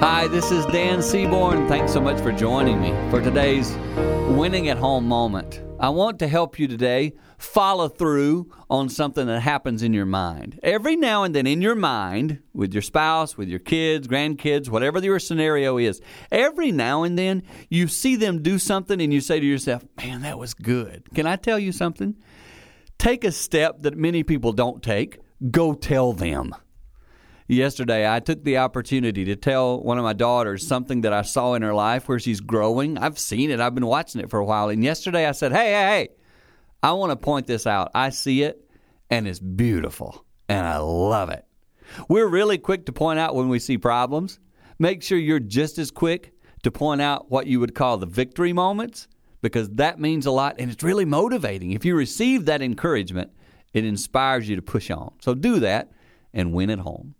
Hi, this is Dan Seaborn. Thanks so much for joining me for today's winning at home moment. I want to help you today follow through on something that happens in your mind. Every now and then in your mind, with your spouse, with your kids, grandkids, whatever your scenario is, every now and then you see them do something and you say to yourself, man, that was good. Can I tell you something? Take a step that many people don't take. Go tell them yesterday I took the opportunity to tell one of my daughters something that I saw in her life where she's growing. I've seen it, I've been watching it for a while. And yesterday I said, Hey, hey, hey, I want to point this out. I see it and it's beautiful and I love it. We're really quick to point out when we see problems. Make sure you're just as quick to point out what you would call the victory moments because that means a lot and it's really motivating. If you receive that encouragement, it inspires you to push on. So do that and win at home.